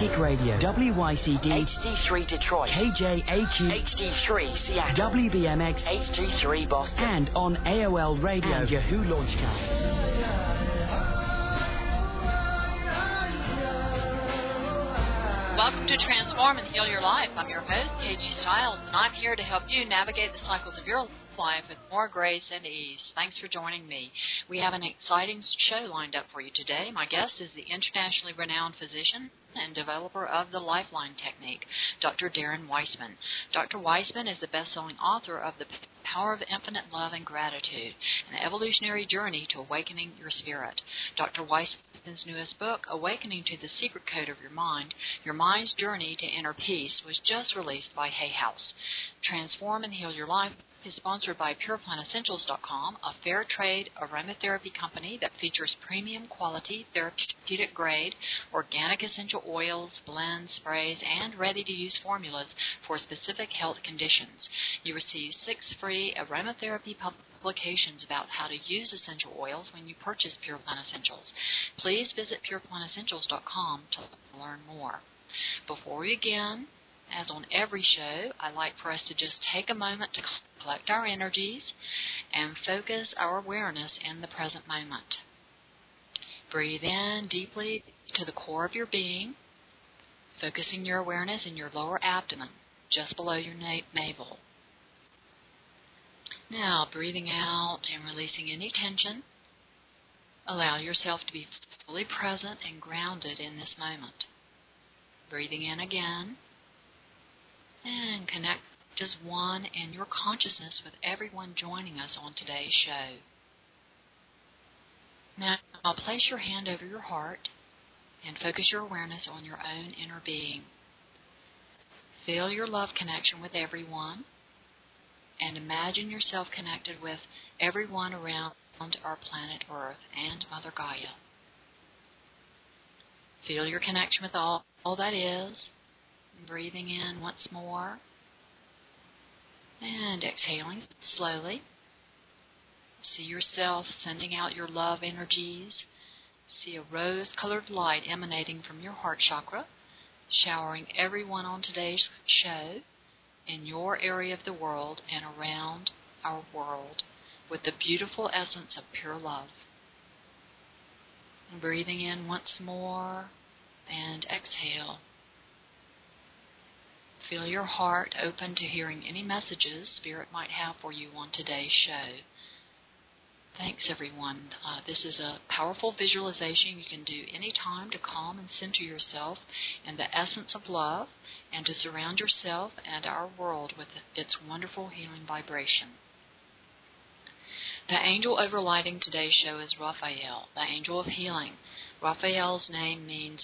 Psychic Radio, WYCD, HD3 Detroit, KJAQ, HD3 Seattle, WBMX, HD3 Boston, and on AOL Radio and Yahoo Launchcast. Welcome to Transform and Heal Your Life. I'm your host, KG Styles, and I'm here to help you navigate the cycles of your life with more grace and ease. Thanks for joining me. We have an exciting show lined up for you today. My guest is the internationally renowned physician and developer of the Lifeline Technique, Dr. Darren Weissman. Dr. Weissman is the best-selling author of The Power of Infinite Love and Gratitude, an evolutionary journey to awakening your spirit. Dr. Weissman's newest book, Awakening to the Secret Code of Your Mind, Your Mind's Journey to Inner Peace, was just released by Hay House. Transform and Heal Your Life is sponsored by PurePlantEssentials.com, a fair trade aromatherapy company that features premium quality, therapeutic grade, organic essential oils, blends, sprays, and ready to use formulas for specific health conditions. You receive six free aromatherapy publications about how to use essential oils when you purchase Plant Essentials. Please visit PurePlantEssentials.com to learn more. Before we begin, as on every show, I like for us to just take a moment to collect our energies and focus our awareness in the present moment. Breathe in deeply to the core of your being, focusing your awareness in your lower abdomen, just below your navel. Now, breathing out and releasing any tension, allow yourself to be fully present and grounded in this moment. Breathing in again and connect as one in your consciousness with everyone joining us on today's show. Now, I'll place your hand over your heart and focus your awareness on your own inner being. Feel your love connection with everyone and imagine yourself connected with everyone around our planet Earth and Mother Gaia. Feel your connection with all, all that is breathing in once more and exhaling slowly. See yourself sending out your love energies. See a rose colored light emanating from your heart chakra, showering everyone on today's show in your area of the world and around our world with the beautiful essence of pure love. breathing in once more and exhale. Feel your heart open to hearing any messages Spirit might have for you on today's show. Thanks, everyone. Uh, this is a powerful visualization you can do anytime to calm and center yourself in the essence of love and to surround yourself and our world with its wonderful healing vibration. The angel overlighting today's show is Raphael, the angel of healing. Raphael's name means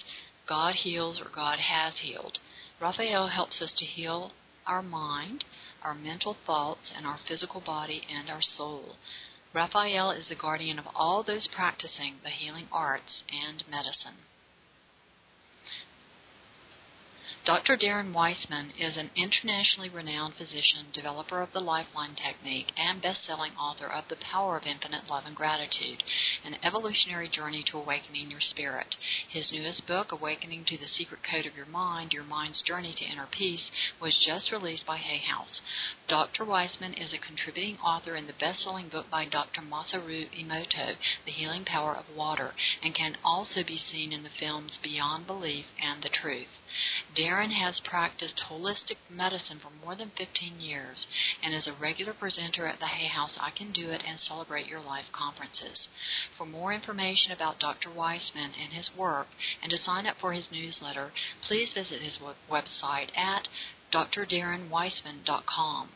God heals or God has healed. Raphael helps us to heal our mind, our mental thoughts, and our physical body and our soul. Raphael is the guardian of all those practicing the healing arts and medicine. Dr. Darren Weissman is an internationally renowned physician, developer of the Lifeline Technique, and best-selling author of The Power of Infinite Love and Gratitude, an evolutionary journey to awakening your spirit. His newest book, Awakening to the Secret Code of Your Mind, Your Mind's Journey to Inner Peace, was just released by Hay House. Dr. Weissman is a contributing author in the best-selling book by Dr. Masaru Emoto, The Healing Power of Water, and can also be seen in the films Beyond Belief and The Truth. Darren has practiced holistic medicine for more than 15 years and is a regular presenter at the Hay House I Can Do It and Celebrate Your Life conferences. For more information about Dr. Weissman and his work and to sign up for his newsletter, please visit his website at drdarrenweissman.com.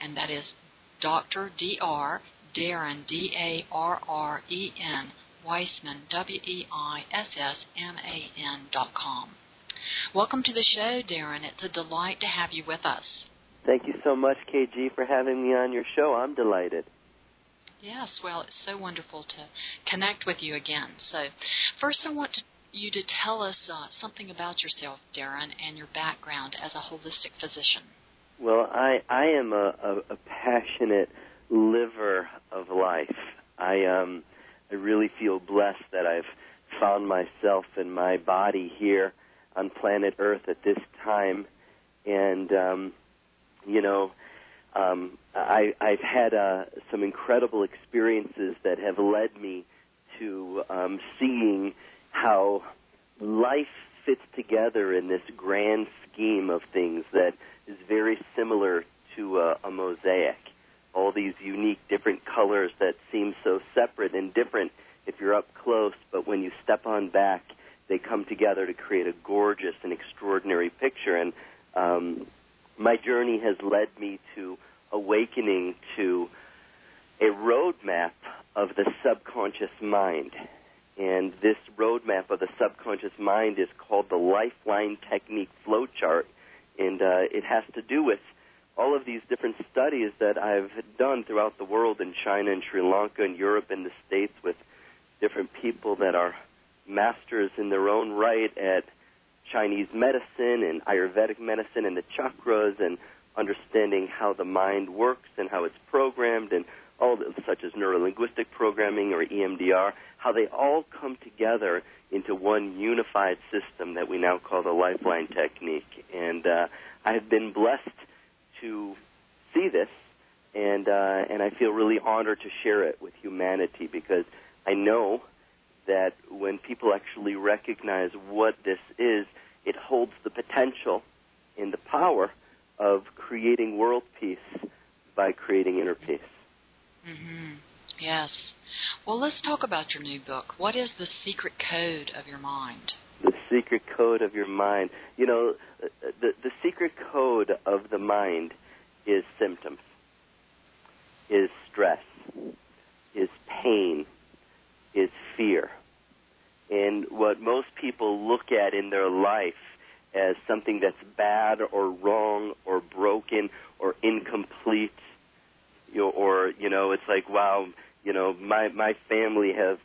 And that is Dr. D.R. Darren, D A R R E N, Weissman, W E I S S M A N dot com. Welcome to the show, Darren. It's a delight to have you with us. Thank you so much, KG, for having me on your show. I'm delighted. Yes, well, it's so wonderful to connect with you again. So, first, I want to, you to tell us uh, something about yourself, Darren, and your background as a holistic physician. Well, I I am a, a, a passionate liver of life. I um I really feel blessed that I've found myself in my body here on planet Earth at this time, and um, you know, um, I, I've had uh, some incredible experiences that have led me to um, seeing how life fits together in this grand scheme of things that is very similar to a, a mosaic. All these unique, different colors that seem so separate and different if you're up close, but when you step on back, they come together to create a gorgeous and extraordinary picture. And um, my journey has led me to awakening to a roadmap of the subconscious mind. And this roadmap of the subconscious mind is called the Lifeline Technique Flowchart. And uh, it has to do with all of these different studies that I've done throughout the world in China and Sri Lanka and Europe and the States with different people that are masters in their own right at Chinese medicine and Ayurvedic medicine and the chakras and understanding how the mind works and how it's programmed and all the, such as neurolinguistic programming or EMDR, how they all come together into one unified system that we now call the Lifeline technique. And uh, I have been blessed to see this, and uh, and I feel really honored to share it with humanity because I know that when people actually recognize what this is, it holds the potential and the power of creating world peace by creating inner peace. Mm-hmm. Yes. Well, let's talk about your new book. What is the secret code of your mind? The secret code of your mind. You know, the the secret code of the mind is symptoms, is stress, is pain, is fear. And what most people look at in their life as something that's bad or wrong or broken or incomplete, you know, or you know, it's like, wow, you know, my my family have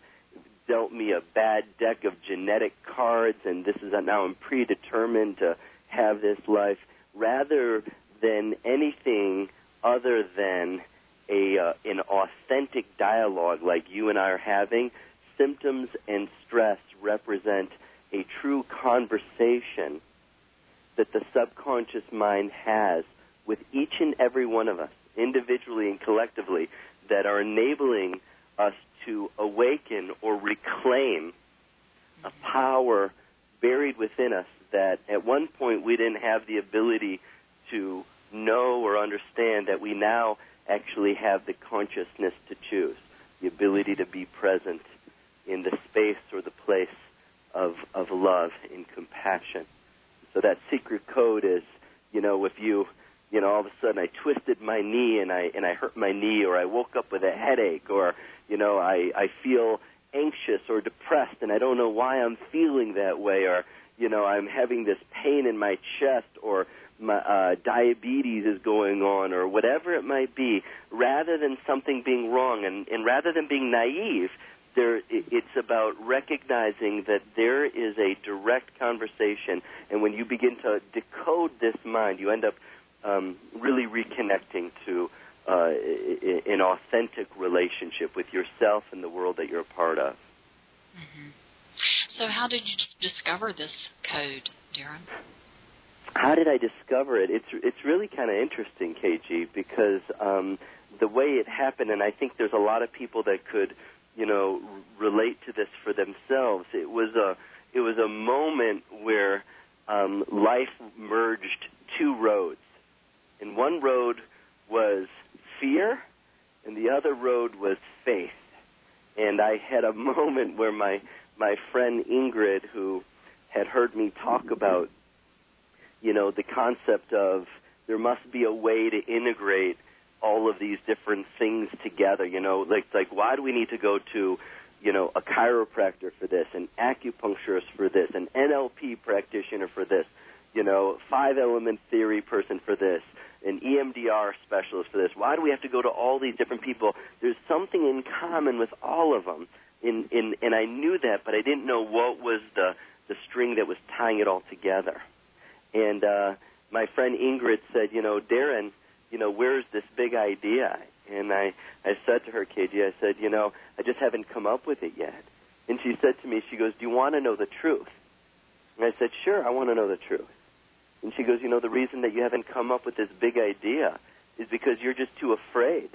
dealt me a bad deck of genetic cards, and this is now I'm predetermined to have this life, rather than anything other than a uh, an authentic dialogue like you and I are having. Symptoms and stress represent a true conversation that the subconscious mind has with each and every one of us, individually and collectively, that are enabling us to awaken or reclaim a power buried within us that at one point we didn't have the ability to know or understand that we now actually have the consciousness to choose, the ability to be present in the space or the place of, of love and compassion. So that secret code is, you know, if you, you know, all of a sudden I twisted my knee and I and I hurt my knee, or I woke up with a headache, or you know, I I feel anxious or depressed and I don't know why I'm feeling that way, or you know, I'm having this pain in my chest, or my uh, diabetes is going on, or whatever it might be. Rather than something being wrong, and and rather than being naive, there it's about recognizing that there is a direct conversation and when you begin to decode this mind you end up um, really reconnecting to uh, an authentic relationship with yourself and the world that you're a part of mm-hmm. so how did you discover this code darren how did I discover it? It's it's really kind of interesting, KG, because um, the way it happened, and I think there's a lot of people that could you know, relate to this for themselves. It was a it was a moment where um, life merged two roads, and one road was fear, and the other road was faith. And I had a moment where my my friend Ingrid, who had heard me talk about, you know, the concept of there must be a way to integrate all of these different things together. You know, like like why do we need to go to you know a chiropractor for this, an acupuncturist for this, an NLP practitioner for this, you know, five element theory person for this, an EMDR specialist for this. Why do we have to go to all these different people? There's something in common with all of them. In, in, and I knew that, but I didn't know what was the, the string that was tying it all together. And uh, my friend Ingrid said, you know, Darren, you know, where's this big idea? And I, I said to her, KG, I said, you know, I just haven't come up with it yet. And she said to me, she goes, do you want to know the truth? And I said, Sure, I want to know the truth. And she goes, You know, the reason that you haven't come up with this big idea is because you're just too afraid.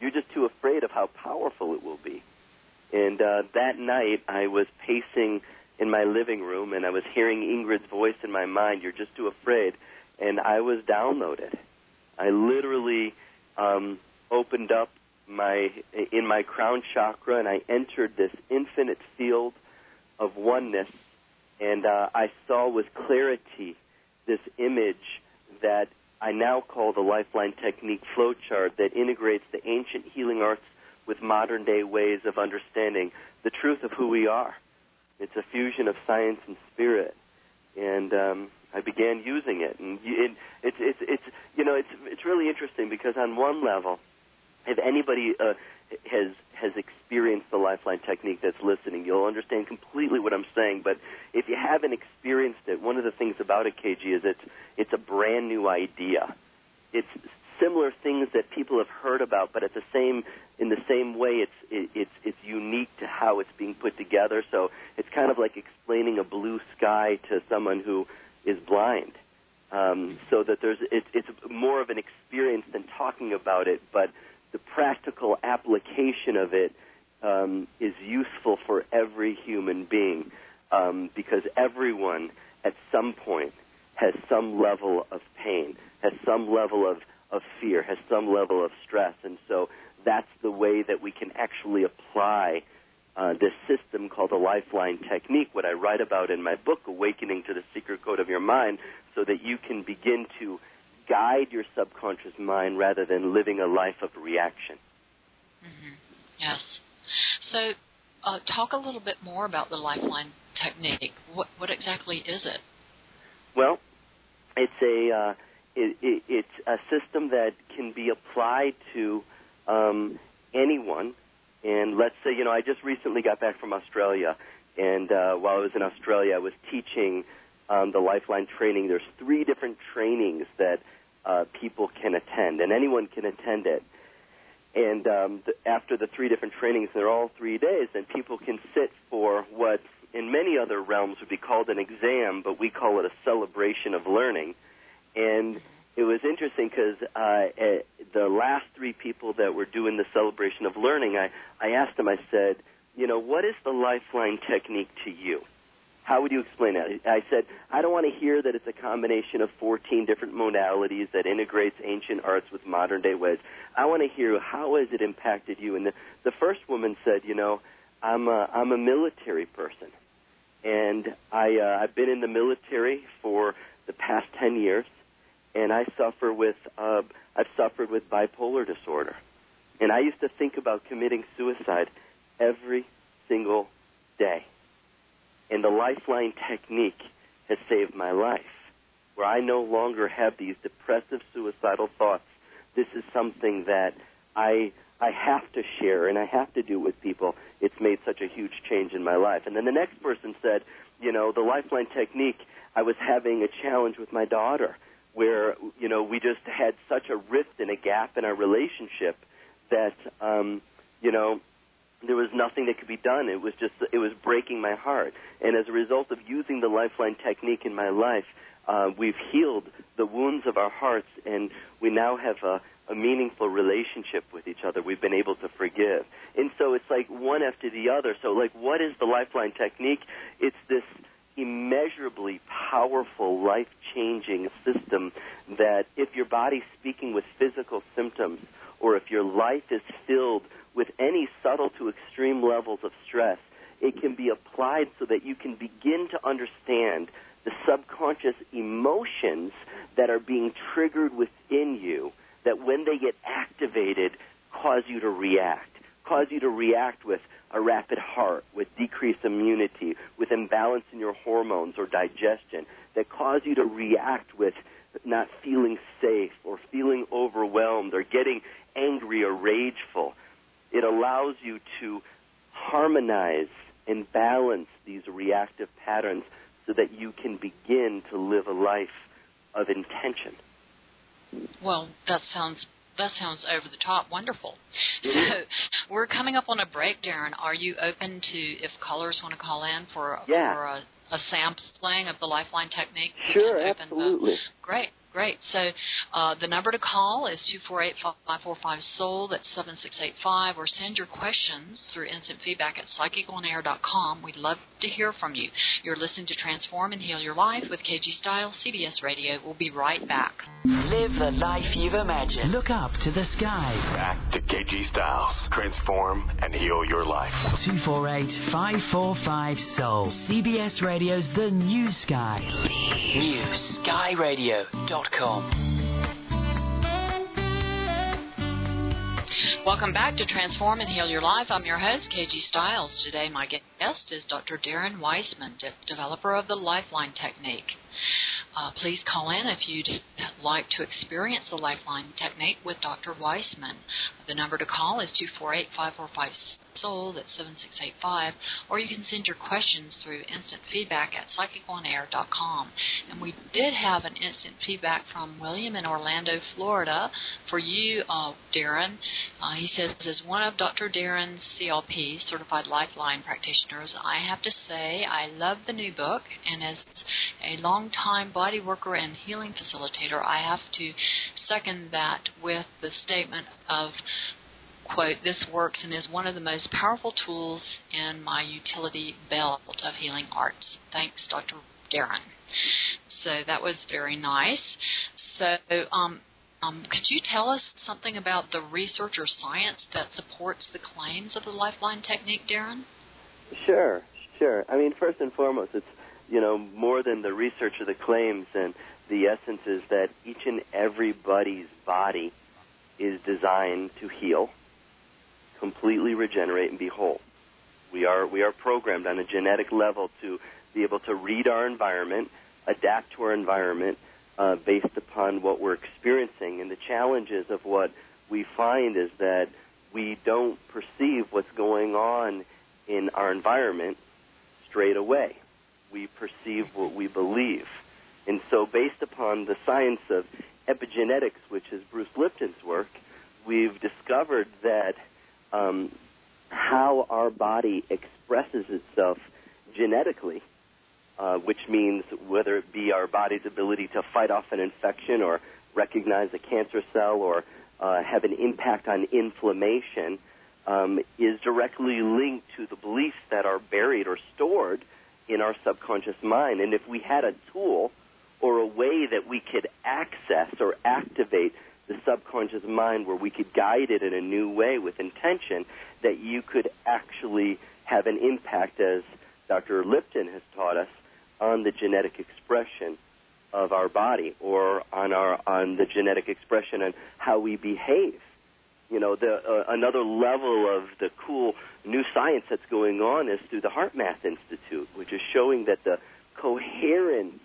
You're just too afraid of how powerful it will be. And uh, that night, I was pacing in my living room and I was hearing Ingrid's voice in my mind, You're just too afraid. And I was downloaded. I literally um, opened up my in my crown chakra and I entered this infinite field of oneness and uh, I saw with clarity this image that I now call the Lifeline Technique flowchart that integrates the ancient healing arts with modern day ways of understanding the truth of who we are. It's a fusion of science and spirit, and um, I began using it, and it, it's it's it's you know it's it's really interesting because on one level, if anybody uh, has has experienced the lifeline technique that's listening, you'll understand completely what I'm saying. But if you haven't experienced it, one of the things about it, KG, is it's it's a brand new idea. It's similar things that people have heard about, but at the same in the same way, it's it, it's it's unique to how it's being put together. So it's kind of like explaining a blue sky to someone who is blind. Um, so that there's it, it's more of an experience than talking about it, but the practical application of it um, is useful for every human being um, because everyone at some point has some level of pain, has some level of, of fear, has some level of stress. And so that's the way that we can actually apply uh, this system called the lifeline technique, what I write about in my book, Awakening to the Secret Code of Your Mind, so that you can begin to guide your subconscious mind rather than living a life of reaction. Mm-hmm. Yes. So, uh, talk a little bit more about the lifeline technique. What, what exactly is it? Well, it's a uh, it, it, it's a system that can be applied to um, anyone. And let's say, you know, I just recently got back from Australia, and uh, while I was in Australia, I was teaching um, the Lifeline training. There's three different trainings that uh, people can attend, and anyone can attend it. And um, the, after the three different trainings, they're all three days, and people can sit for what in many other realms would be called an exam, but we call it a celebration of learning. And it was interesting because uh, uh, the last three people that were doing the celebration of learning, I, I asked them, I said, you know, what is the lifeline technique to you? How would you explain that? I said, I don't want to hear that it's a combination of 14 different modalities that integrates ancient arts with modern day ways. I want to hear how has it impacted you. And the, the first woman said, you know, I'm a, I'm a military person, and I uh, I've been in the military for the past 10 years, and I suffer with uh, I've suffered with bipolar disorder, and I used to think about committing suicide every single day and the lifeline technique has saved my life, where I no longer have these depressive, suicidal thoughts. This is something that I I have to share and I have to do with people. It's made such a huge change in my life. And then the next person said, you know, the lifeline technique. I was having a challenge with my daughter where you know we just had such a rift and a gap in our relationship that um, you know there was nothing that could be done. It was just it was breaking my heart. And as a result of using the lifeline technique in my life, uh, we've healed the wounds of our hearts, and we now have a, a meaningful relationship with each other. We've been able to forgive, and so it's like one after the other. So, like, what is the lifeline technique? It's this immeasurably powerful, life changing system that if your body's speaking with physical symptoms, or if your life is filled with any subtle to extreme levels of stress, it can be applied so that you can begin to understand the subconscious emotions that are being triggered within you that when they get activated cause you to react cause you to react with a rapid heart, with decreased immunity, with imbalance in your hormones or digestion, that cause you to react with not feeling safe or feeling overwhelmed or getting angry or rageful. It allows you to harmonize and balance these reactive patterns so that you can begin to live a life of intention. Well, that sounds that sounds over the top wonderful. Mm-hmm. So we're coming up on a break, Darren. Are you open to if callers want to call in for yeah. for a a sampling of the Lifeline technique? Sure, open the- absolutely. Great, great. So uh, the number to call is 248-545-SOUL, that's 7685, or send your questions through instant feedback at psychiconair.com. We'd love to hear from you. You're listening to Transform and Heal Your Life with KG Style, CBS Radio. We'll be right back. Live the life you've imagined. Look up to the sky. Back to KG Styles. Transform and heal your life. 248 545 Soul. CBS Radio's The New Sky. New Welcome back to Transform and Heal Your Life. I'm your host, KG Styles. Today, my guest is Dr. Darren Weissman, de- developer of the Lifeline Technique. Uh, please call in if you'd like to experience the Lifeline Technique with Dr. Weissman. The number to call is 248 545 Soul, that's 7685, or you can send your questions through instant feedback at psychiconair.com. And we did have an instant feedback from William in Orlando, Florida, for you, uh, Darren. Uh, he says, as one of Dr. Darren's CLP, Certified Lifeline Practitioners, I have to say I love the new book, and as a longtime body worker and healing facilitator, I have to second that with the statement of quote, this works and is one of the most powerful tools in my utility belt of healing arts. Thanks, Dr. Darren. So that was very nice. So, um, um, could you tell us something about the research or science that supports the claims of the Lifeline technique, Darren? Sure, sure. I mean, first and foremost, it's you know more than the research or the claims, and the essence is that each and everybody's body is designed to heal, completely regenerate, and be whole. We are we are programmed on a genetic level to be able to read our environment, adapt to our environment uh, based upon what we're experiencing. And the challenges of what we find is that we don't perceive what's going on in our environment straight away. We perceive what we believe. And so, based upon the science of epigenetics, which is Bruce Lipton's work, we've discovered that um, how our body expresses itself genetically, uh, which means whether it be our body's ability to fight off an infection or recognize a cancer cell or uh, have an impact on inflammation, um, is directly linked to the beliefs that are buried or stored in our subconscious mind. And if we had a tool or a way that we could access or activate the subconscious mind where we could guide it in a new way with intention, that you could actually have an impact, as Dr. Lipton has taught us, on the genetic expression of our body or on our on the genetic expression and how we behave. You know, the uh, another level of the cool new science that's going on is through the HeartMath Institute, which is showing that the coherence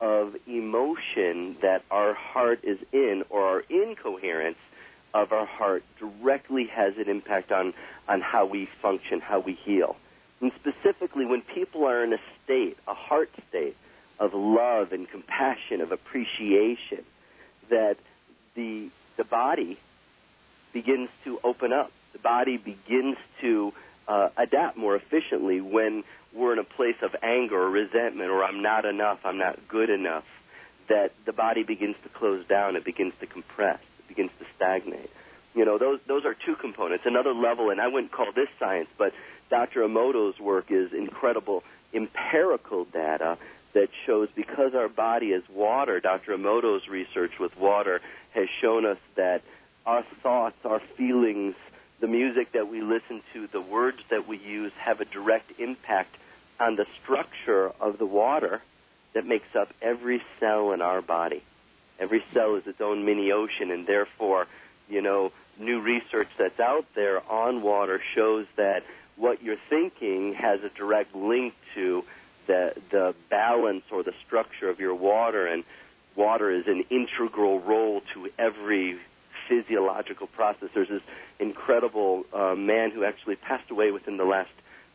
of emotion that our heart is in or our incoherence of our heart directly has an impact on, on how we function, how we heal. And specifically, when people are in a state, a heart state of love and compassion, of appreciation, that the, the body begins to open up. The body begins to uh, adapt more efficiently when we're in a place of anger or resentment or I'm not enough, I'm not good enough, that the body begins to close down, it begins to compress, it begins to stagnate. You know, those those are two components. Another level, and I wouldn't call this science, but Dr. Emoto's work is incredible empirical data that shows because our body is water, Dr. Emoto's research with water has shown us that our thoughts, our feelings, the music that we listen to, the words that we use have a direct impact on the structure of the water that makes up every cell in our body. Every cell is its own mini ocean, and therefore, you know, new research that's out there on water shows that what you're thinking has a direct link to the the balance or the structure of your water, and water is an integral role to every physiological process. There's this incredible uh, man who actually passed away within the last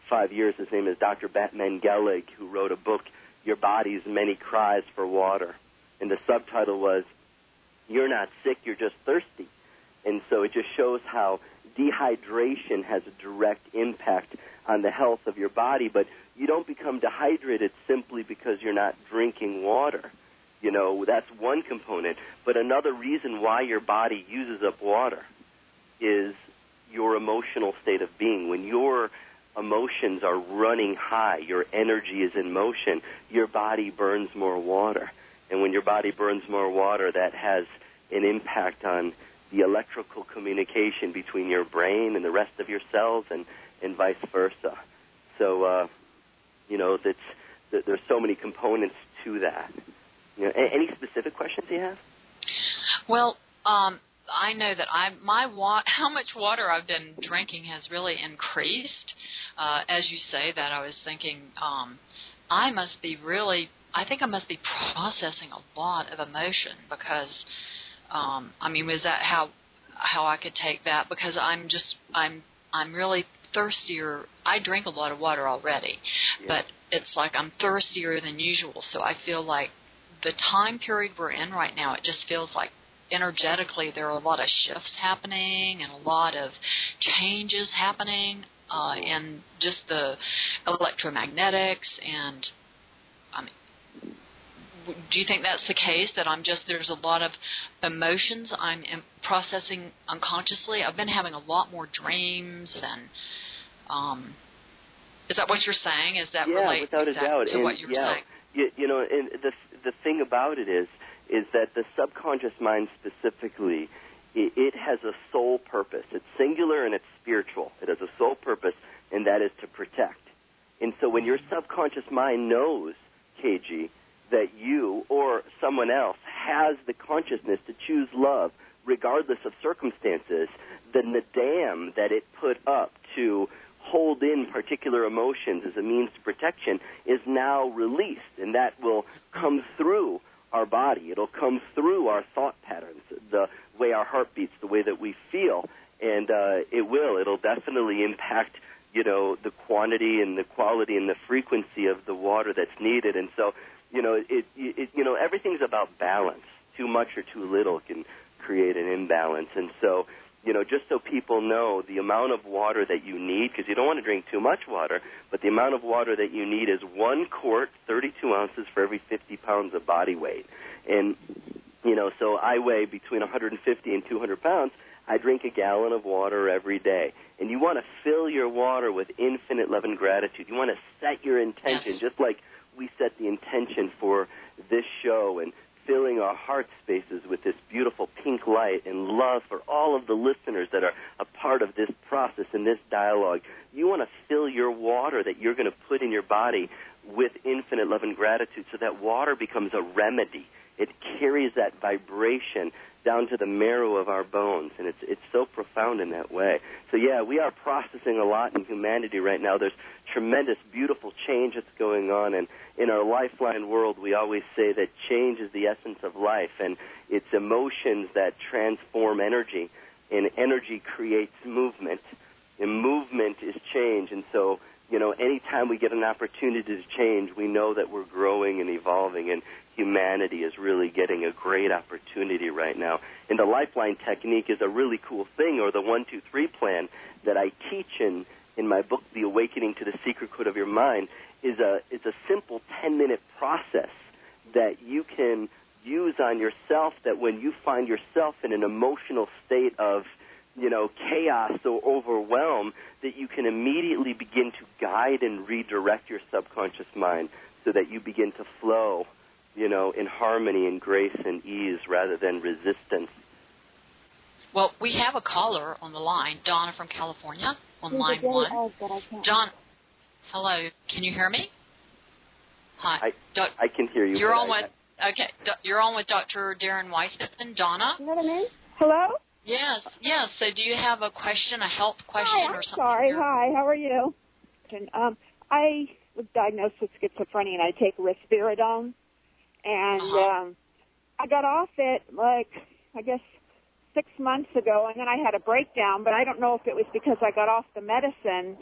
five years. His name is Dr. Batmanghelidj, who wrote a book, Your Body's Many Cries for Water. And the subtitle was, You're not sick, you're just thirsty. And so it just shows how dehydration has a direct impact on the health of your body, but you don't become dehydrated simply because you're not drinking water. You know, that's one component. But another reason why your body uses up water is your emotional state of being. When your emotions are running high, your energy is in motion, your body burns more water. And when your body burns more water, that has an impact on the electrical communication between your brain and the rest of your cells and, and vice versa. So, uh, you know, that's, that there's so many components to that. You know, any specific questions you have? Well, um, I know that I my wa- how much water I've been drinking has really increased. Uh, as you say that, I was thinking um, I must be really. I think I must be processing a lot of emotion because, um, I mean, was that how how I could take that? Because I'm just I'm I'm really thirstier. I drink a lot of water already, Yeah. but it's like I'm thirstier than usual. So I feel like the time period we're in right now, it just feels like energetically there are a lot of shifts happening and a lot of changes happening uh, in just the electromagnetics and I mean do you think that's the case that I'm just there's a lot of emotions I'm processing unconsciously? I've been having a lot more dreams and um is that what you're saying? Is that yeah, without a that doubt. to and what you're yeah, saying? You, you know, and the the thing about it is is that the subconscious mind specifically it, it has a sole purpose. It's singular and it's spiritual. It has a sole purpose, and that is to protect. And so when your subconscious mind knows, KG, that you or someone else has the consciousness to choose love regardless of circumstances, then the dam that it put up to hold in particular emotions as a means to protection is now released, and that will come through our body. It'll come through our thought patterns, the way our heart beats, the way that we feel, and uh, it will. It'll definitely impact, you know, the quantity and the quality and the frequency of the water that's needed. And so, you know, it, it you know, everything's about balance. Too much or too little can create an imbalance, and so you know, just so people know the amount of water that you need, because you don't want to drink too much water, but the amount of water that you need is one quart, 32 ounces for every 50 pounds of body weight. And, you know, so I weigh between 150 and 200 pounds. I drink a gallon of water every day. And you want to fill your water with infinite love and gratitude. You want to set your intention, just like we set the intention for this show and filling our heart spaces with this beautiful pink light and love for all of the listeners that are a part of this process and this dialogue. You want to fill your water that you're going to put in your body with infinite love and gratitude so that water becomes a remedy. It carries that vibration down to the marrow of our bones, and it's it's so profound in that way. So yeah, we are processing a lot in humanity right now. There's tremendous, beautiful change that's going on, and in our lifeline world, we always say that change is the essence of life, and it's emotions that transform energy, and energy creates movement, and movement is change, and so. You know, anytime we get an opportunity to change, we know that we're growing and evolving, and humanity is really getting a great opportunity right now. And the lifeline technique is a really cool thing, or the one, two, three plan that I teach in in my book, The Awakening to the Secret Code of Your Mind, is a is a simple ten minute process that you can use on yourself. That when you find yourself in an emotional state of you know, chaos or overwhelm, that you can immediately begin to guide and redirect your subconscious mind so that you begin to flow, you know, in harmony and grace and ease rather than resistance. Well, we have a caller on the line, Donna from California, on line There's a day one. of that I can't. John, hello. Can you hear me? Hi. I Doc- I can hear you. you're on I- with okay. Do- You're on with Dr. Darren Weissman. Donna. You know what I mean? Hello? Yes, yes. So, do you have a question, a health question, Hi, or I'm something? sorry. You're- Hi, how are you? Um, I was diagnosed with schizophrenia and I take risperidone. And Uh-huh. um, I got off it like, I guess, six months ago and then I had a breakdown, but I don't know if it was because I got off the medicine.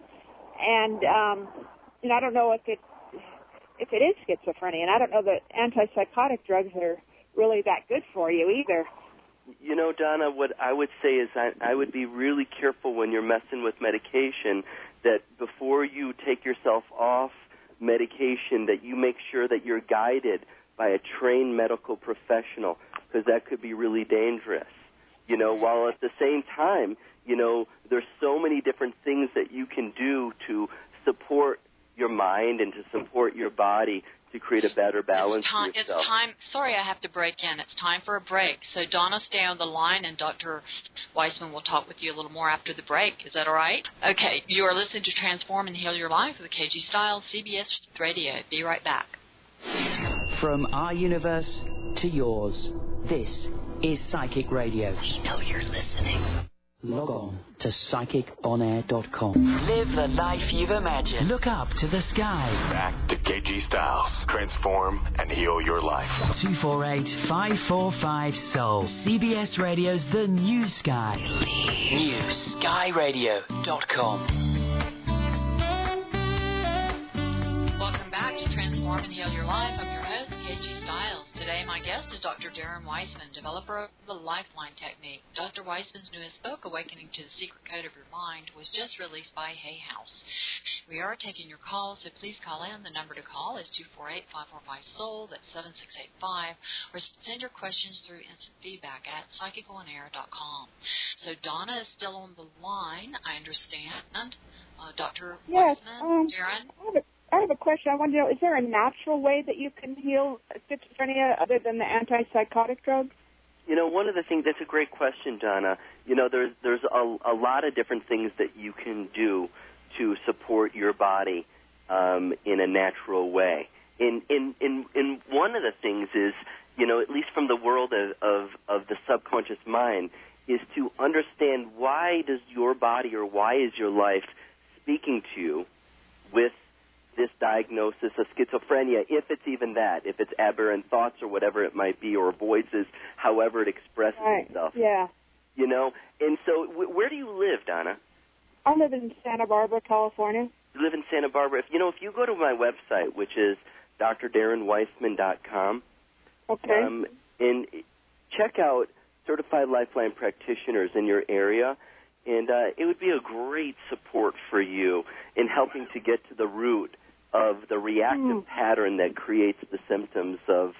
And, um, you know I don't know if it, if it is schizophrenia. And I don't know that antipsychotic drugs are really that good for you either. you know, Donna, what I would say is I, I would be really careful when you're messing with medication that before you take yourself off medication, that you make sure that you're guided by a trained medical professional because that could be really dangerous. You know, while at the same time, you know, there's so many different things that you can do to support your mind and to support your body to create a better balance it's time, for yourself. It's time. Sorry, I have to break in. It's time for a break. So Donna, stay on the line, and Dr. Weissman will talk with you a little more after the break. Is that all right? Okay. You are listening to Transform and Heal Your Life with KG Styles, CBS Radio. Be right back. From our universe to yours, this is Psychic Radio. We know you're listening. Log on to psychiconair.com. Live the life you've imagined. Look up to the sky. Back to KG Styles. Transform and heal your life. 248 545 Soul. CBS Radio's The New Sky. New skyradio.com. Welcome back to Transform and Heal Your Life. I'm your host, KG Styles. Today, my guest is Dr. Darren Weissman, developer of the Lifeline Technique. Dr. Weissman's newest book, Awakening to the Secret Code of Your Mind, was just released by Hay House. We are taking your calls, so please call in. The number to call is 248-545-SOUL, that's 7685, or send your questions through instant feedback at psychiconair.com. So Donna is still on the line, I understand. Uh, Dr. Yes, Weissman, um, Darren? I have, a, question. I want to know: Is there a natural way that you can heal schizophrenia other than the antipsychotic drugs? You know, one of the things that's a great question, Donna. You know, there's there's a, a lot of different things that you can do to support your body um, in a natural way. In in in in one of the things is, you know, at least from the world of of, of the subconscious mind, is to understand why does your body or why is your life speaking to you with this diagnosis of schizophrenia, if it's even that, if it's aberrant thoughts or whatever it might be, or voices, however it expresses Right. itself. Yeah. You know, and so w- where do you live, Donna? I live in Santa Barbara, California. You live in Santa Barbara. If you know, if you go to my website, which is drdarrenweissman.com, Okay. um, and check out certified lifeline practitioners in your area, and uh, it would be a great support for you in helping to get to the root of the reactive Hmm. pattern that creates the symptoms of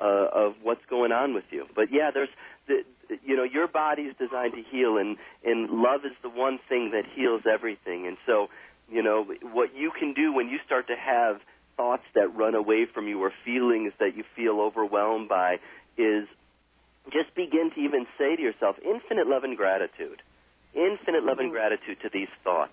uh, of what's going on with you. But yeah, there's the, you know your body's designed to heal, and and love is the one thing that heals everything. And so you know what you can do when you start to have thoughts that run away from you or feelings that you feel overwhelmed by is just begin to even say to yourself infinite love and gratitude infinite love and gratitude to these thoughts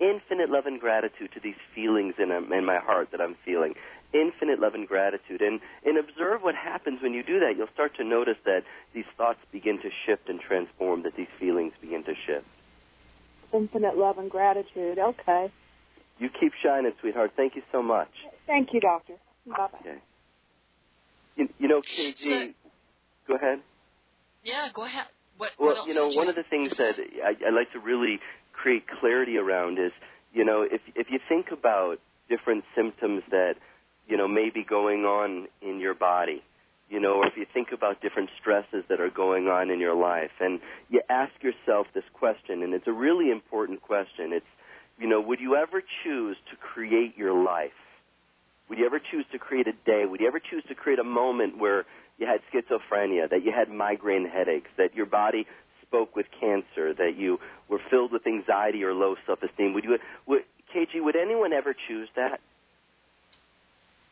infinite love and gratitude to these feelings in, um, in my heart that i'm feeling infinite love and gratitude and and observe what happens when you do that you'll start to notice that these thoughts begin to shift and transform that these feelings begin to shift Infinite love and gratitude. Okay. you keep shining sweetheart thank you so much Thank you, doctor. Bye bye. okay you, you know kg go ahead Yeah, go ahead. What, Well, what you know, did one of the things that I, I like to really create clarity around is, you know, if if you think about different symptoms that, you know, may be going on in your body, you know, or if you think about different stresses that are going on in your life, and you ask yourself this question, and it's a really important question. It's, you know, would you ever choose to create your life? Would you ever choose to create a day? Would you ever choose to create a moment where you had schizophrenia, that you had migraine headaches, that your body spoke with cancer, that you were filled with anxiety or low self-esteem? Would you, would, KG, would anyone ever choose that?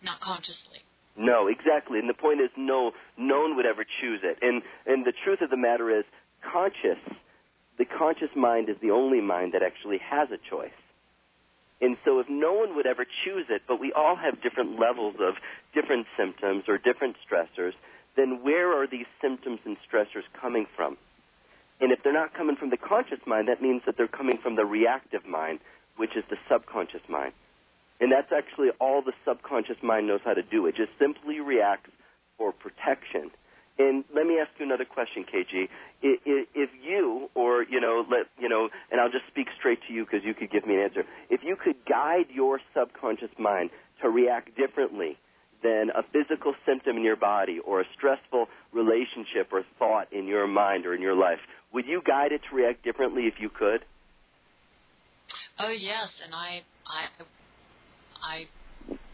Not consciously. No, exactly. And the point is, no, no one would ever choose it. And and the truth of the matter is, conscious, the conscious mind is the only mind that actually has a choice. And so, if no one would ever choose it, but we all have different levels of different symptoms or different stressors, then where are these symptoms and stressors coming from? And if they're not coming from the conscious mind, that means that they're coming from the reactive mind, which is the subconscious mind. And that's actually all the subconscious mind knows how to do. It just simply reacts for protection. And let me ask you another question, KG. If you, or you know, let you know, and I'll just speak straight to you because you could give me an answer. If you could guide your subconscious mind to react differently than a physical symptom in your body or a stressful relationship or thought in your mind or in your life, would you guide it to react differently if you could? Oh yes, and I, I, I.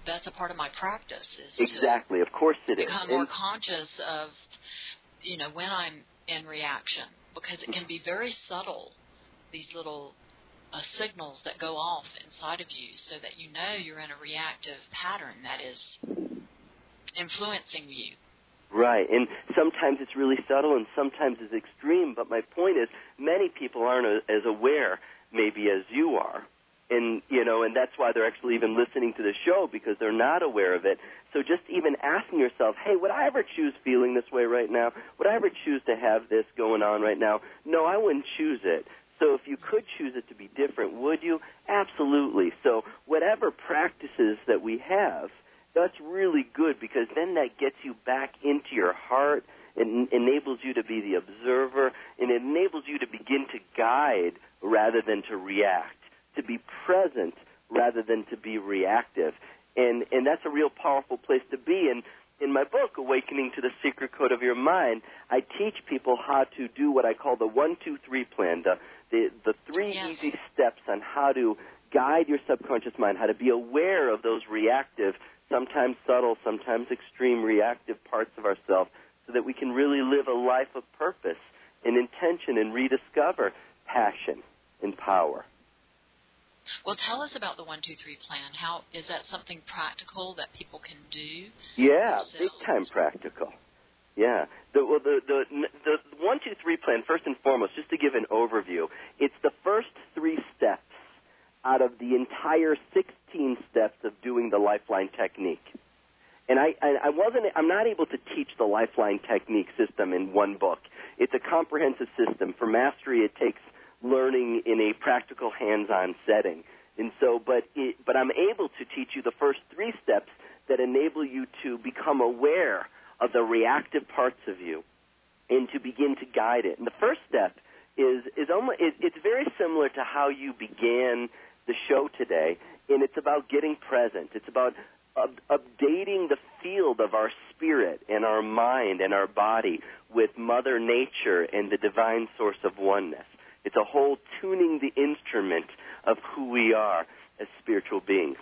That's a part of my practice. Is exactly. Of course it to is. become And- more conscious of, you know, when I'm in reaction because it can be very subtle. These little uh, signals that go off inside of you, so that you know you're in a reactive pattern that is influencing you. Right, and sometimes it's really subtle and sometimes it's extreme, but my point is many people aren't as aware maybe as you are. And you know, and that's why they're actually even listening to the show because they're not aware of it. So just even asking yourself, "Hey, would I ever choose feeling this way right now? Would I ever choose to have this going on right now?" No, I wouldn't choose it. So if you could choose it to be different, would you? Absolutely. So whatever practices that we have, that's really good because then that gets you back into your heart. It enables you to be the observer, and it enables you to begin to guide rather than to react, to be present rather than to be reactive. And and that's a real powerful place to be. And in my book, Awakening to the Secret Code of Your Mind, I teach people how to do what I call the one, two, three plan, the the, the three Yes. easy steps on how to guide your subconscious mind, how to be aware of those reactive, sometimes subtle, sometimes extreme reactive parts of ourselves so that we can really live a life of purpose and intention and rediscover passion and power. Well, tell us about the one, two, three plan. How is that something practical that people can do? Yeah, big time practical. Yeah. The, well, the, the, the one, two, three plan, first and foremost, just to give an overview, it's the first three steps out of the entire 16 steps of doing the Lifeline technique. And I, I, wasn't, I'm not able to teach the Lifeline technique system in one book. It's a comprehensive system. For mastery, it takes learning in a practical, hands-on setting. And so, but it, but I'm able to teach you the first three steps that enable you to become aware of the reactive parts of you and to begin to guide it. And the first step is is almost it, it's very similar to how you began the show today, and it's about getting present. It's about up, updating the field of our spirit and our mind and our body with Mother Nature and the divine source of oneness. It's a whole tuning the instrument of who we are as spiritual beings.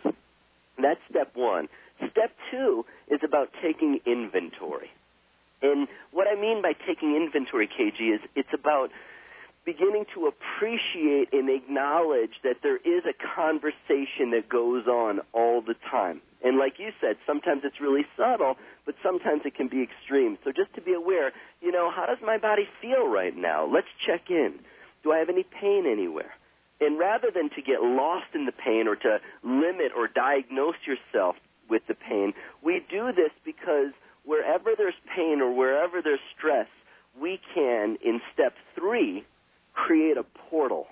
That's step one. Step two is about taking inventory. And what I mean by taking inventory, KG, is it's about beginning to appreciate and acknowledge that there is a conversation that goes on all the time. And like you said, sometimes it's really subtle, but sometimes it can be extreme. So just to be aware, you know, how does my body feel right now? Let's check in. Do I have any pain anywhere? And rather than to get lost in the pain or to limit or diagnose yourself with the pain, we do this because wherever there's pain or wherever there's stress, we can, in step three, create a portal.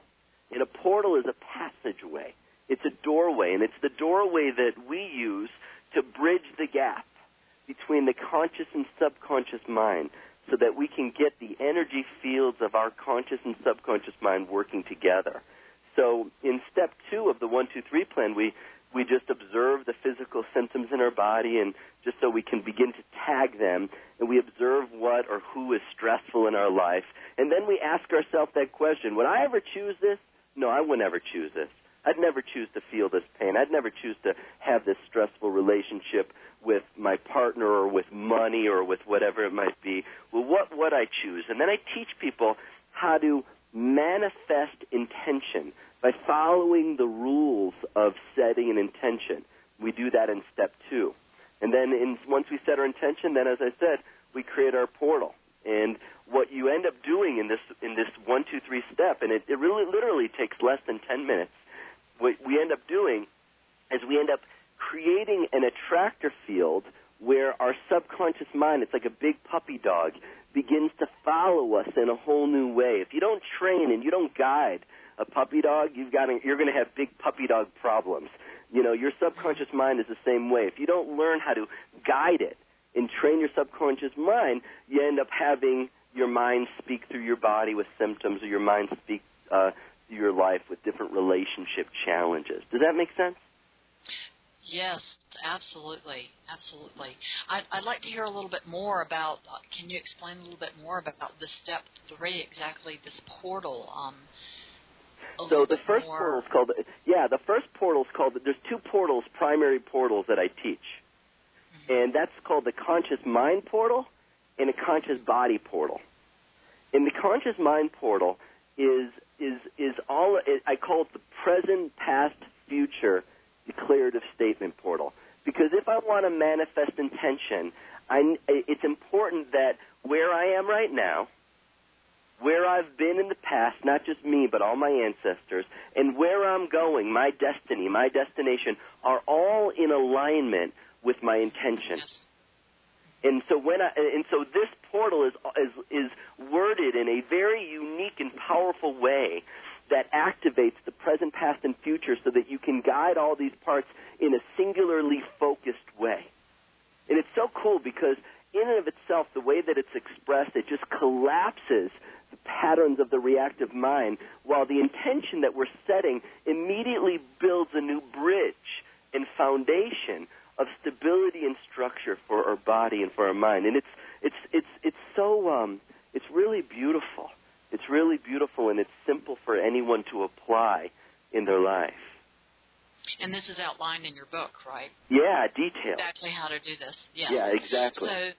And a portal is a passageway. It's a doorway, and it's the doorway that we use to bridge the gap between the conscious and subconscious mind so that we can get the energy fields of our conscious and subconscious mind working together. So in step two of the one, two, three plan, we, we just observe the physical symptoms in our body and just so we can begin to tag them and we observe what or who is stressful in our life. And then we ask ourselves that question, would I ever choose this? No, I would never choose this. I'd never choose to feel this pain. I'd never choose to have this stressful relationship with my partner or with money or with whatever it might be. Well, what would I choose? And then I teach people how to manifest intention by following the rules of setting an intention. We do that in step two. And then in, once we set our intention, then as I said, we create our portal. And what you end up doing in this in this one, two, three step, and it, it really literally takes less than ten minutes. What we end up doing is we end up creating an attractor field where our subconscious mind, it's like a big puppy dog, begins to follow us in a whole new way. If you don't train and you don't guide a puppy dog, you've got to, you're going to have big puppy dog problems. You know, your subconscious mind is the same way. If you don't learn how to guide it and train your subconscious mind, you end up having your mind speak through your body with symptoms, or your mind speak uh, through your life with different relationship challenges. Does that make sense? Yes, absolutely, absolutely. I'd, I'd like to hear a little bit more about. Uh, can you explain a little bit more about the step three exactly? This portal. Um, So the first more. portal is called yeah. The first portal is called. There's two portals, primary portals that I teach, and that's called the conscious mind portal and a conscious body portal. And the conscious mind portal is is is all I call it the present, past, future declarative statement portal. Because if I want to manifest intention, I, it's important that where I am right now, where I've been in the past, not just me, but all my ancestors, and where I'm going, my destiny, my destination, are all in alignment with my intention. Yes. And so when I, and so this portal is is is worded in a very unique and powerful way that activates the present, past, and future so that you can guide all these parts in a singularly focused way. And it's so cool because in and of itself, the way that it's expressed, it just collapses the patterns of the reactive mind, while the intention that we're setting immediately builds a new bridge and foundation of stability and structure for our body and for our mind. And it's it's it's it's so um, it's really beautiful. It's really beautiful and it's simple for anyone to apply in their life. And this is outlined in your book, right? Yeah, detail. Exactly how to do this. Yes. Yeah, exactly. So,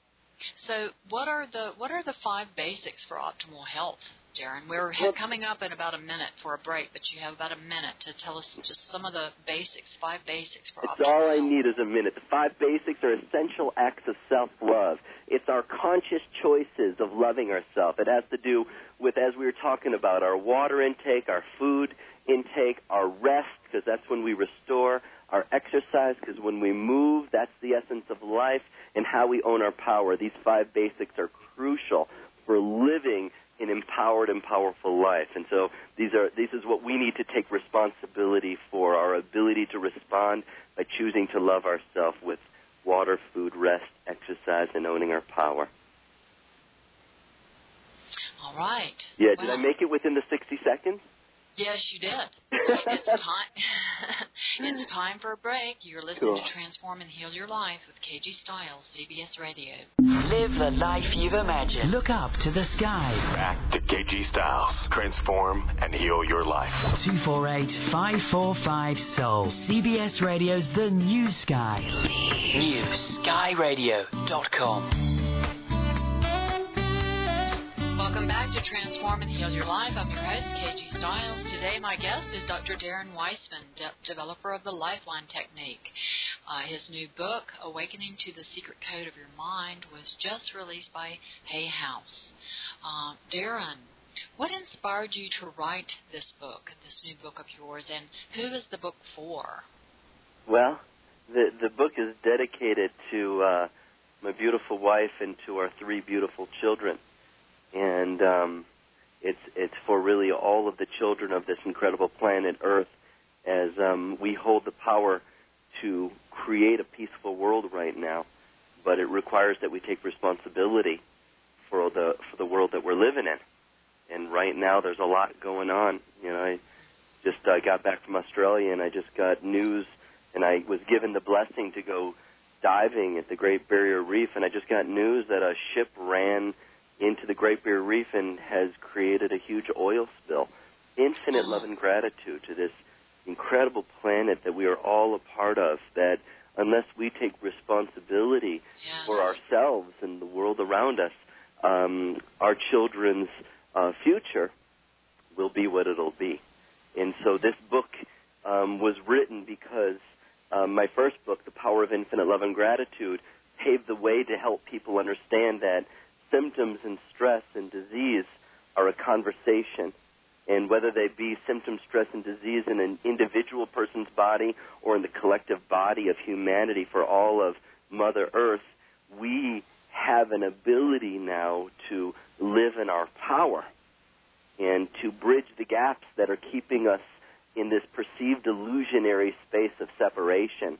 so what are the what are the five basics for optimal health, Darren? We're Well- coming up in about a minute for a break, but you have about a minute to tell us just some of the basics, five basics for It's optimal all I need is a minute. The five basics are essential acts of self-love. It's our conscious choices of loving ourselves. It has to do with, as we were talking about, our water intake, our food intake, our rest, because that's when we restore, our exercise, because when we move, that's the essence of life, and how we own our power. These five basics are crucial for living an empowered and powerful life. And so these are this is what we need to take responsibility for our ability to respond by choosing to love ourselves with water, food, rest, exercise, and owning our power. All right. Yeah, did I make it within the 60 seconds? Yes, you did. it's time. it's time for a break. You're listening Cool. to Transform and Heal Your Life with KG Stiles, CBS Radio. Live the life you've imagined. Look up to the sky. Back to KG Stiles. Transform and heal your life. 248 545 Soul. CBS Radio's The New Sky. NewSkyRadio.com. Welcome back to Transform and Heal Your Life. I'm your host, KG Stiles. Today, my guest is Dr. Darren Weissman, de- developer of the Lifeline Technique. Uh, his new book, Awakening to the Secret Code of Your Mind, was just released by Hay House. Uh, Darren, what inspired you to write this book, this new book of yours, and who is the book for? Well, the the book is dedicated to uh, my beautiful wife and to our three beautiful children, and um, it's it's for really all of the children of this incredible planet Earth, as um, we hold the power to create a peaceful world right now, but it requires that we take responsibility for the for the world that we're living in. And right now, there's a lot going on. You know, I just uh, got back from Australia, and I just got news and I was given the blessing to go diving at the Great Barrier Reef, and I just got news that a ship ran into the Great Barrier Reef and has created a huge oil spill. Infinite love and gratitude to this incredible planet that we are all a part of. That unless we take responsibility Yes. for ourselves and the world around us, um, our children's uh, future will be what it'll be. And so this book um, was written because um, my first book, The Power of Infinite Love and Gratitude, paved the way to help people understand that symptoms and stress and disease are a conversation. And whether they be symptoms, stress, and disease in an individual person's body or in the collective body of humanity for all of Mother Earth, we have an ability now to live in our power and to bridge the gaps that are keeping us in this perceived illusionary space of separation.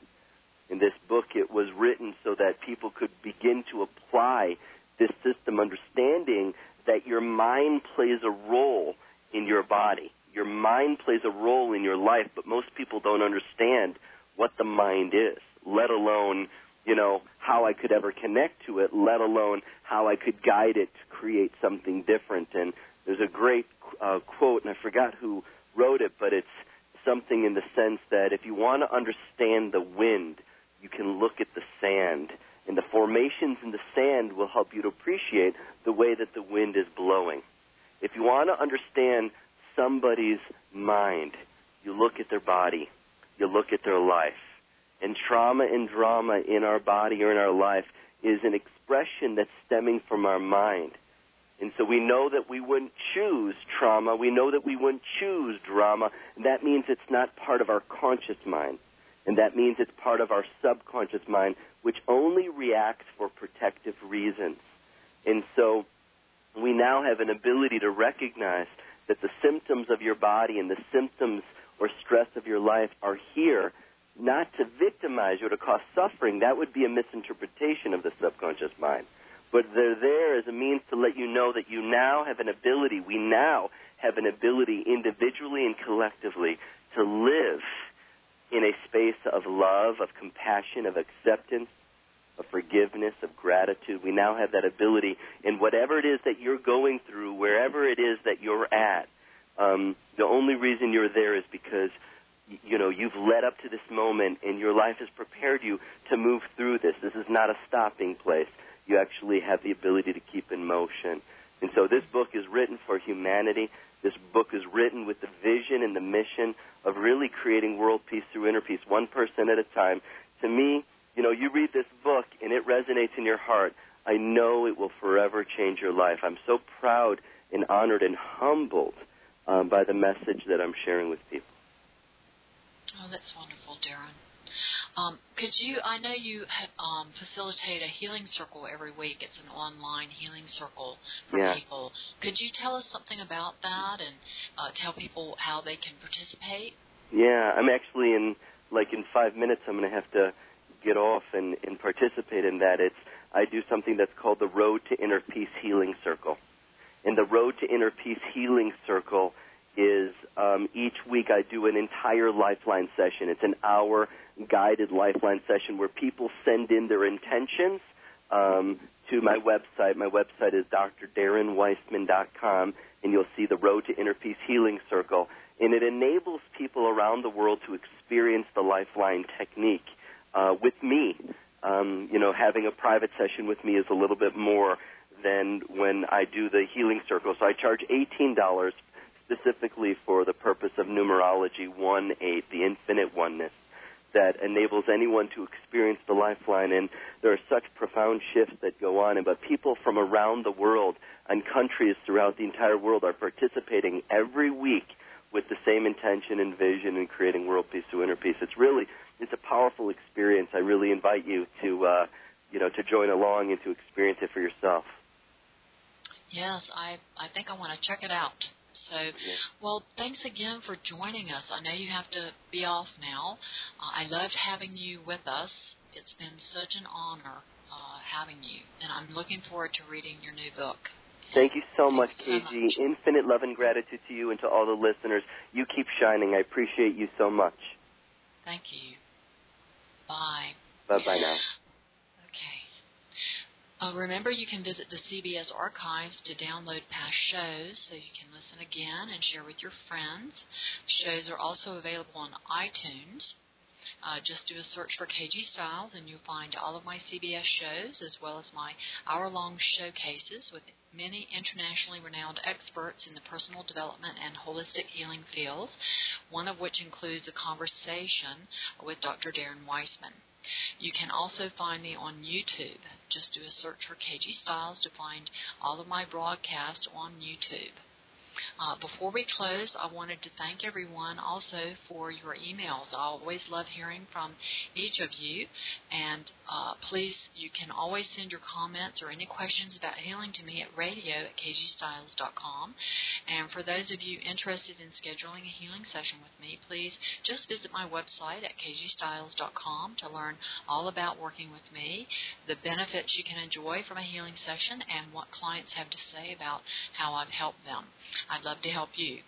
In this book, it was written so that people could begin to apply this system, understanding that your mind plays a role in your body. Your mind plays a role in your life, but most people don't understand what the mind is, let alone, you know, how I could ever connect to it, let alone how I could guide it to create something different. And there's a great uh, quote, and I forgot who wrote it, but it's something in the sense that if you want to understand the wind, you can look at the sand. Formations in the sand will help you to appreciate the way that the wind is blowing. If you want to understand somebody's mind, you look at their body, you look at their life. And trauma and drama in our body or in our life is an expression that's stemming from our mind. And so we know that we wouldn't choose trauma. We know that we wouldn't choose drama. That means it's not part of our conscious mind. And that means it's part of our subconscious mind, which only reacts for protective reasons. And so we now have an ability to recognize that the symptoms of your body and the symptoms or stress of your life are here not to victimize you or to cause suffering. That would be a misinterpretation of the subconscious mind. But they're there as a means to let you know that you now have an ability, we now have an ability individually and collectively to live in a space of love, of compassion, of acceptance, of forgiveness, of gratitude. We now have that ability in whatever it is that you're going through, wherever it is that you're at. Um, the only reason you're there is because you know you've led up to this moment and your life has prepared you to move through this. This is not a stopping place. You actually have the ability to keep in motion. And so this book is written for humanity. This book is written with the vision and the mission of really creating world peace through inner peace, one person at a time. To me, you know, you read this book and it resonates in your heart. I know it will forever change your life. I'm so proud and honored and humbled um, by the message that I'm sharing with people. Oh, that's wonderful, Darren. Um, could you? I know you um, facilitate a healing circle every week. It's an online healing circle for yeah. people. Could you tell us something about that and uh, tell people how they can participate? Yeah, I'm actually in like in five minutes. I'm going to have to get off and, and participate in that. It's I do something that's called the Road to Inner Peace Healing Circle, and the Road to Inner Peace Healing Circle is um, each week I do an entire Lifeline session. It's an hour guided Lifeline session where people send in their intentions um, to my website. My website is drdarrenweissman.com, and you'll see the Road to Inner Peace Healing Circle. And it enables people around the world to experience the Lifeline technique uh, with me. Um, you know, having a private session with me is a little bit more than when I do the healing circle. So I charge $18 specifically for the purpose of numerology 1 8, the infinite oneness that enables anyone to experience the lifeline. And there are such profound shifts that go on. And but people from around the world and countries throughout the entire world are participating every week with the same intention and vision in creating world peace through inner peace. It's really it's a powerful experience. I really invite you to uh, you know to join along and to experience it for yourself. Yes, I I think I want to check it out. So, well, thanks again for joining us. I know you have to be off now. Uh, I loved having you with us. It's been such an honor uh, having you, and I'm looking forward to reading your new book. Thank you so much, KG. So much. Infinite love and gratitude to you and to all the listeners. You keep shining. I appreciate you so much. Thank you. Bye. Bye bye now. Uh, remember, you can visit the CBS archives to download past shows so you can listen again and share with your friends. Shows are also available on iTunes. Uh, just do a search for KG Stiles and you'll find all of my CBS shows as well as my hour long showcases with many internationally renowned experts in the personal development and holistic healing fields, one of which includes a conversation with Dr. Darren Weissman. You can also find me on YouTube. Just do a search for KG Stiles to find all of my broadcasts on YouTube. Uh, before we close, I wanted to thank everyone also for your emails. I always love hearing from each of you. And uh, please, you can always send your comments or any questions about healing to me at radio at kgstiles.com. And for those of you interested in scheduling a healing session with me, please just visit my website at kgstiles.com to learn all about working with me, the benefits you can enjoy from a healing session, and what clients have to say about how I've helped them. I'd love to help you.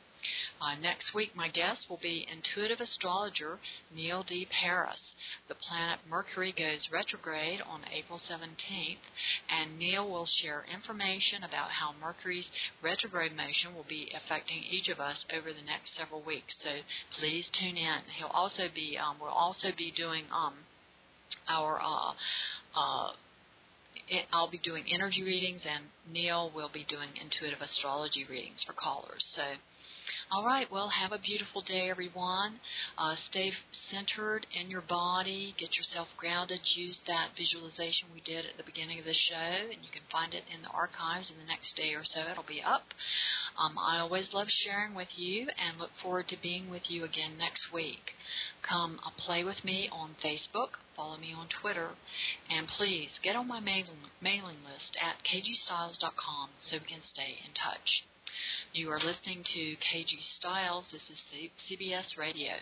Uh, next week, my guest will be intuitive astrologer Neil D. Paris. The planet Mercury goes retrograde on April 17th, and Neil will share information about how Mercury's retrograde motion will be affecting each of us over the next several weeks. So please tune in. He'll also be um, we'll also be doing um, our uh, uh, I'll be doing energy readings, and Neil will be doing intuitive astrology readings for callers. So all right, well, have a beautiful day, everyone. Uh, stay centered in your body. Get yourself grounded. Use that visualization we did at the beginning of the show, and you can find it in the archives in the next day or so. It'll be up. Um, I always love sharing with you and look forward to being with you again next week. Come uh, play with me on Facebook, follow me on Twitter, and please get on my mailing, mailing list at kgstiles.com so we can stay in touch. You are listening to KG Stiles. This is CBS Radio.